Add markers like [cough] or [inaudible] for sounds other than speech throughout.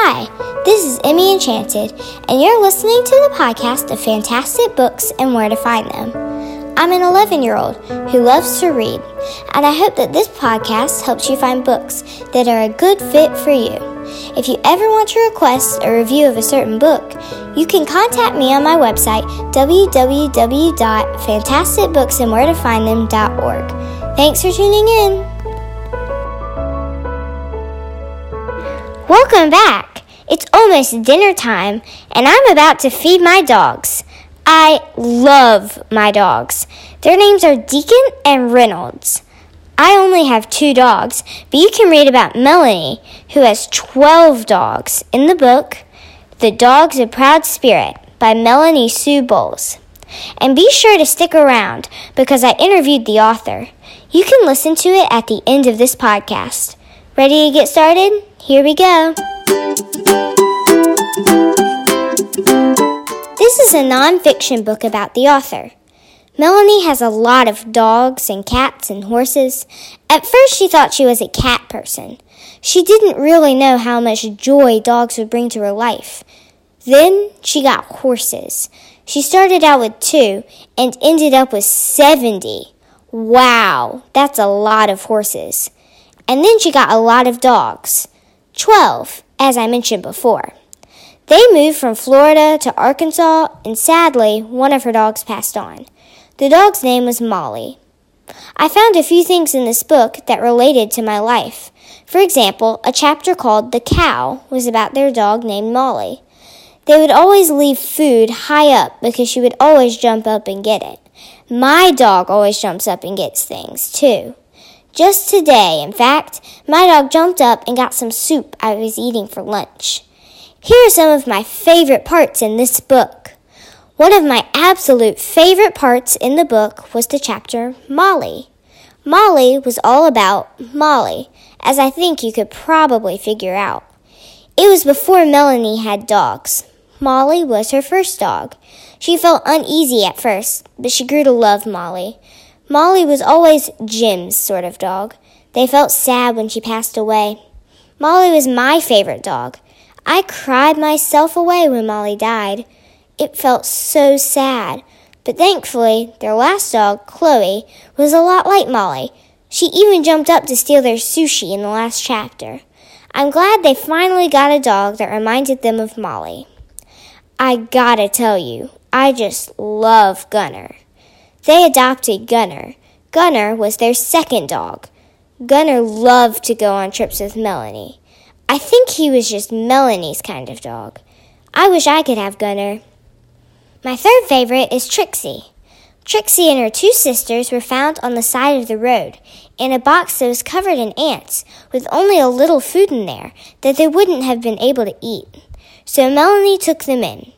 Hi, this is Emmy Enchanted, and you're listening to the podcast of fantastic books and where to find them. I'm an 11 year old who loves to read, and I hope that this podcast helps you find books that are a good fit for you. If you ever want to request a review of a certain book, you can contact me on my website, www.fantasticbooksandwheretofindthem.org. Thanks for tuning in. Welcome back. It's almost dinner time, and I'm about to feed my dogs. I love my dogs. Their names are Deacon and Reynolds. I only have two dogs, but you can read about Melanie, who has 12 dogs, in the book The Dogs of Proud Spirit by Melanie Sue Bowles. And be sure to stick around because I interviewed the author. You can listen to it at the end of this podcast. Ready to get started? Here we go. This is a nonfiction book about the author. Melanie has a lot of dogs and cats and horses. At first, she thought she was a cat person. She didn't really know how much joy dogs would bring to her life. Then she got horses. She started out with two and ended up with 70. Wow, that's a lot of horses. And then she got a lot of dogs. 12, as I mentioned before. They moved from Florida to Arkansas, and sadly, one of her dogs passed on. The dog's name was Molly. I found a few things in this book that related to my life. For example, a chapter called The Cow was about their dog named Molly. They would always leave food high up because she would always jump up and get it. My dog always jumps up and gets things, too. Just today, in fact, my dog jumped up and got some soup I was eating for lunch. Here are some of my favorite parts in this book. One of my absolute favorite parts in the book was the chapter Molly. Molly was all about Molly, as I think you could probably figure out. It was before Melanie had dogs. Molly was her first dog. She felt uneasy at first, but she grew to love Molly. Molly was always Jim's sort of dog. They felt sad when she passed away. Molly was my favorite dog. I cried myself away when Molly died. It felt so sad. But thankfully, their last dog, Chloe, was a lot like Molly. She even jumped up to steal their sushi in the last chapter. I'm glad they finally got a dog that reminded them of Molly. I gotta tell you, I just love Gunner. They adopted Gunner. Gunner was their second dog. Gunner loved to go on trips with Melanie. I think he was just Melanie's kind of dog. I wish I could have Gunner. My third favorite is Trixie. Trixie and her two sisters were found on the side of the road in a box that was covered in ants with only a little food in there that they wouldn't have been able to eat. So Melanie took them in.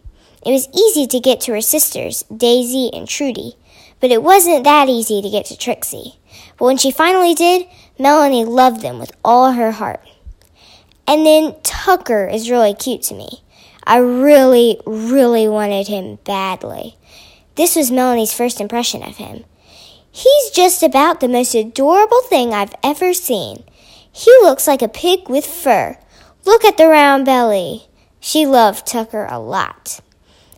It was easy to get to her sisters, Daisy and Trudy, but it wasn't that easy to get to Trixie. But when she finally did, Melanie loved them with all her heart. And then Tucker is really cute to me. I really, really wanted him badly. This was Melanie's first impression of him. He's just about the most adorable thing I've ever seen. He looks like a pig with fur. Look at the round belly. She loved Tucker a lot.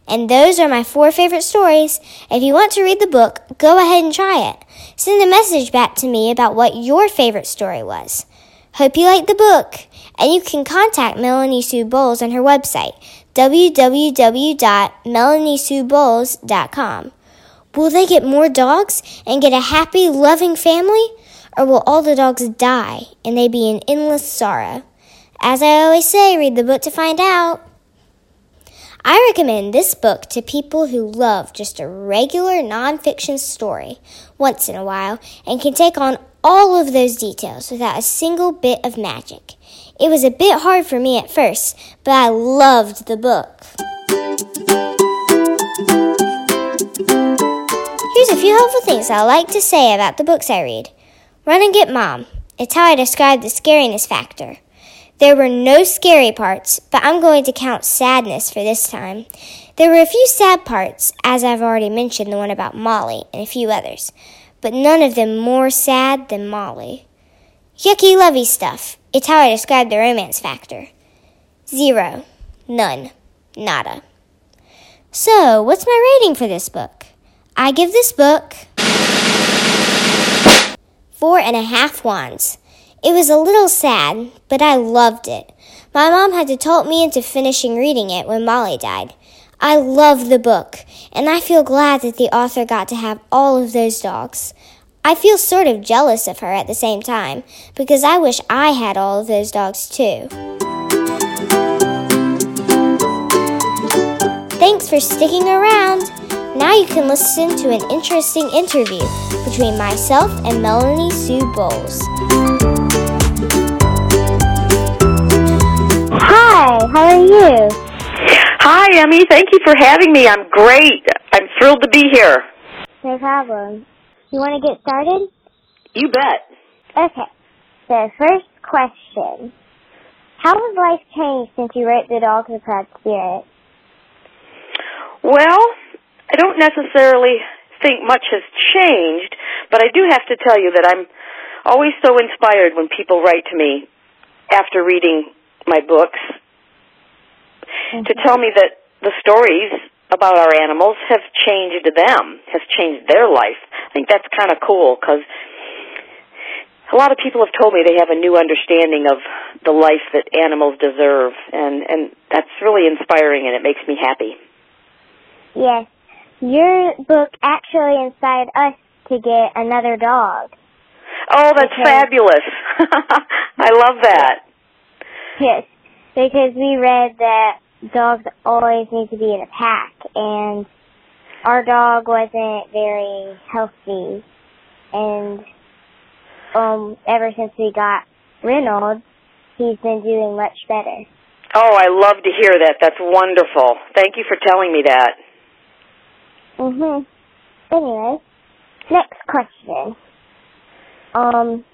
And those are my four favorite stories. If you want to read the book, go ahead and try it. Send a message back to me about what your favorite story was. Hope you like the book, and you can contact Melanie Sue Bowles on her website, www.melaniesuebowles.com. Will they get more dogs and get a happy, loving family? Or will all the dogs die and they be in endless sorrow? As I always say, read the book to find out. I recommend this book to people who love just a regular nonfiction story once in a while and can take on all of those details without a single bit of magic. It was a bit hard for me at first, but I loved the book. Here's a few helpful things I like to say about the books I read. Run and get mom. It's how I describe the scariness factor. There were no scary parts, but I'm going to count sadness for this time. There were a few sad parts, as I've already mentioned the one about Molly and a few others, but none of them more sad than Molly. Yucky lovey stuff. It's how I describe the romance factor. Zero. None. Nada. So, what's my rating for this book? I give this book four and a half wands. It was a little sad, but I loved it. My mom had to talk me into finishing reading it when Molly died. I love the book, and I feel glad that the author got to have all of those dogs. I feel sort of jealous of her at the same time, because I wish I had all of those dogs too. Thanks for sticking around. Now you can listen to an interesting interview between myself and Melanie Sue Bowles. How are you? Hi, Emmy. Thank you for having me. I'm great. I'm thrilled to be here. No problem. You want to get started? You bet. Okay. So, first question. How has life changed since you wrote The Dog of the Proud Spirit? Well, I don't necessarily think much has changed, but I do have to tell you that I'm always so inspired when people write to me after reading my books mm-hmm. to tell me that the stories about our animals have changed them, has changed their life. I think that's kind of cool because a lot of people have told me they have a new understanding of the life that animals deserve, and and that's really inspiring, and it makes me happy. Yes. Your book actually inspired us to get another dog. Oh, that's because, fabulous. [laughs] I love that. Yes, because we read that dogs always need to be in a pack, and our dog wasn't very healthy, and um, ever since we got Reynolds, he's been doing much better. Oh, I love to hear that. That's wonderful. Thank you for telling me that. Mhm. Anyway, next question. Um,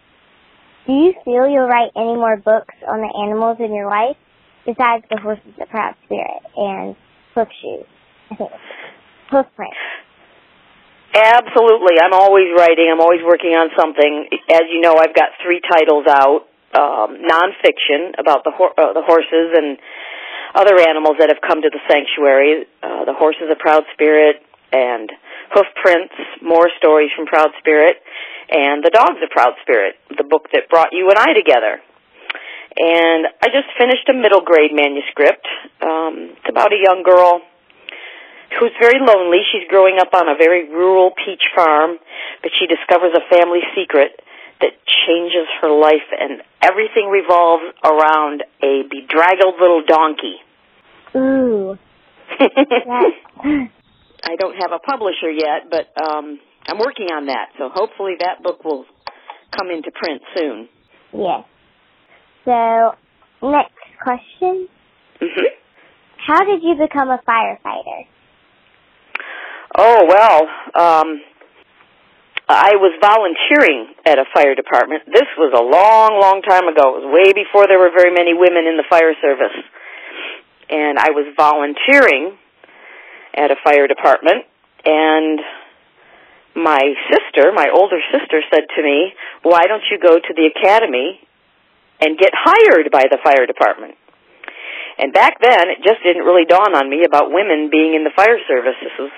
do you feel you'll write any more books on the animals in your life besides the horses of proud spirit and hoof shoes? I think hoof prints. Absolutely. I'm always writing. I'm always working on something. As you know, I've got three titles out, um, nonfiction about the ho- uh, the horses and other animals that have come to the sanctuary. Uh, the horses of proud spirit, and Hoof Prints, More Stories from Proud Spirit, and The Dogs of Proud Spirit, the book that brought you and I together. And I just finished a middle grade manuscript. Um, it's about a young girl who's very lonely. She's growing up on a very rural peach farm, but she discovers a family secret that changes her life, and everything revolves around a bedraggled little donkey. Ooh. [laughs] I don't have a publisher yet, but um, I'm working on that. So hopefully that book will come into print soon. Yes. So next question. Mm-hmm. How did you become a firefighter? Oh well, um, I was volunteering at a fire department. This was a long, long time ago. It was way before there were very many women in the fire service. And I was volunteering at a fire department and my sister, my older sister said to me, "Why don't you go to the academy and get hired by the fire department?" And back then, it just didn't really dawn on me about women being in the fire service. This was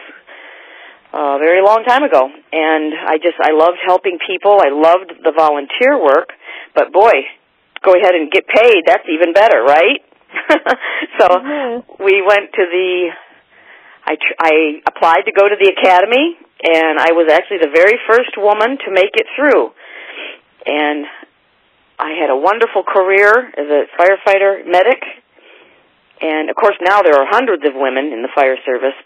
a very long time ago, and I just I loved helping people. I loved the volunteer work, but boy, go ahead and get paid. That's even better, right? [laughs] so mm-hmm. we went to the I, tr- I applied to go to the academy, and I was actually the very first woman to make it through. And I had a wonderful career as a firefighter medic. And of course, now there are hundreds of women in the fire service.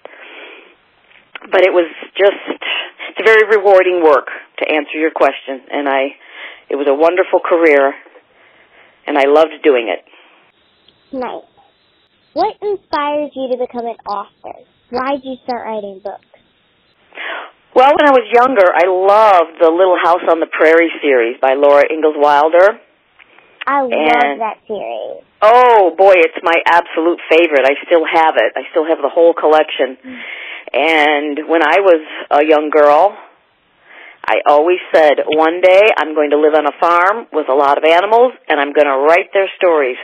But it was just, it's very rewarding work to answer your question. And I, it was a wonderful career, and I loved doing it. Nice. What inspires you to become an author? Why did you start writing books? Well, when I was younger, I loved the Little House on the Prairie series by Laura Ingalls Wilder. I love that series. Oh boy, it's my absolute favorite. I still have it. I still have the whole collection. Mm. And when I was a young girl, I always said, one day I'm going to live on a farm with a lot of animals and I'm going to write their stories.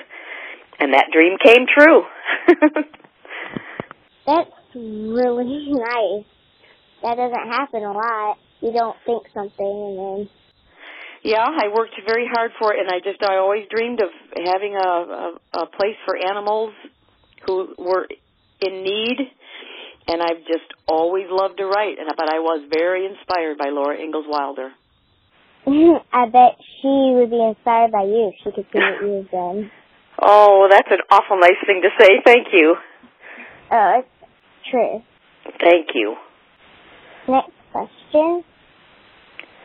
and that dream came true. [laughs] That's really [laughs] nice. That doesn't happen a lot. You don't think something and then. Yeah, I worked very hard for it, and I just I always dreamed of having a a, a place for animals who were in need, and I've just always loved to write. And but I was very inspired by Laura Ingalls Wilder. [laughs] I bet she would be inspired by you if she could see what you've done. Oh, that's an awful nice thing to say. Thank you. Oh, it's true. Thank you. Next question.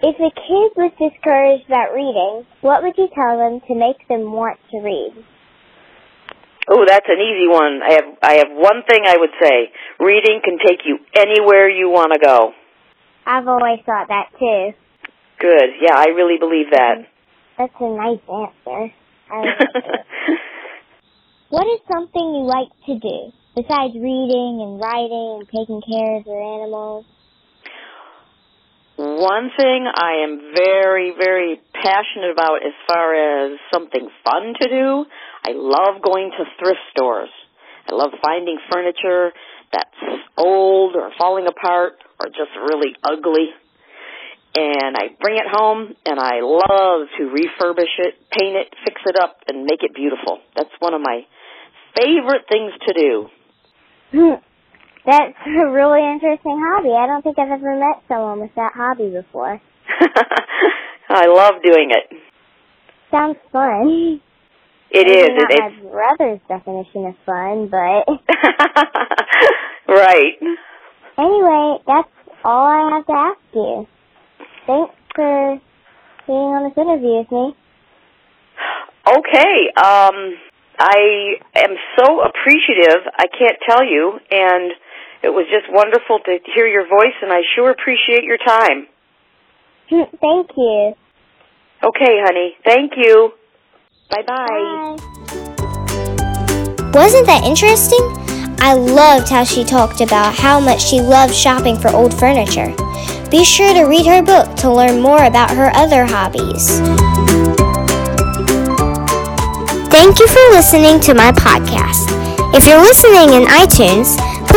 If a kid was discouraged about reading, what would you tell them to make them want to read? Oh, that's an easy one. I have I have one thing I would say. Reading can take you anywhere you want to go. I've always thought that too. Good. Yeah, I really believe that. Mm-hmm. That's a nice answer. I like. [laughs] What is something you like to do besides reading and writing and taking care of your animals? One thing I am very, very passionate about as far as something fun to do, I love going to thrift stores. I love finding furniture that's old or falling apart or just really ugly. And I bring it home and I love to refurbish it, paint it, fix it up, and make it beautiful. That's one of my favorite things to do. [laughs] That's a really interesting hobby. I don't think I've ever met someone with that hobby before. [laughs] I love doing it. Sounds fun. It Maybe is. Not It, my brother's definition of fun, but [laughs] right. anyway, that's all I have to ask you. Thanks for being on this interview with me. Okay. Um, I am so appreciative. I can't tell you, and it was just wonderful to hear your voice, and I sure appreciate your time. [laughs] Thank you. Okay, honey. Thank you. Bye bye. Bye. Wasn't that interesting? I loved how she talked about how much she loved shopping for old furniture. Be sure to read her book to learn more about her other hobbies. Thank you for listening to my podcast. If you're listening in iTunes,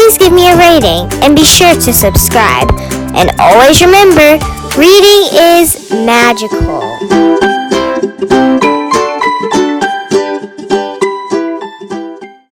please give me a rating and be sure to subscribe. And always remember, reading is magical.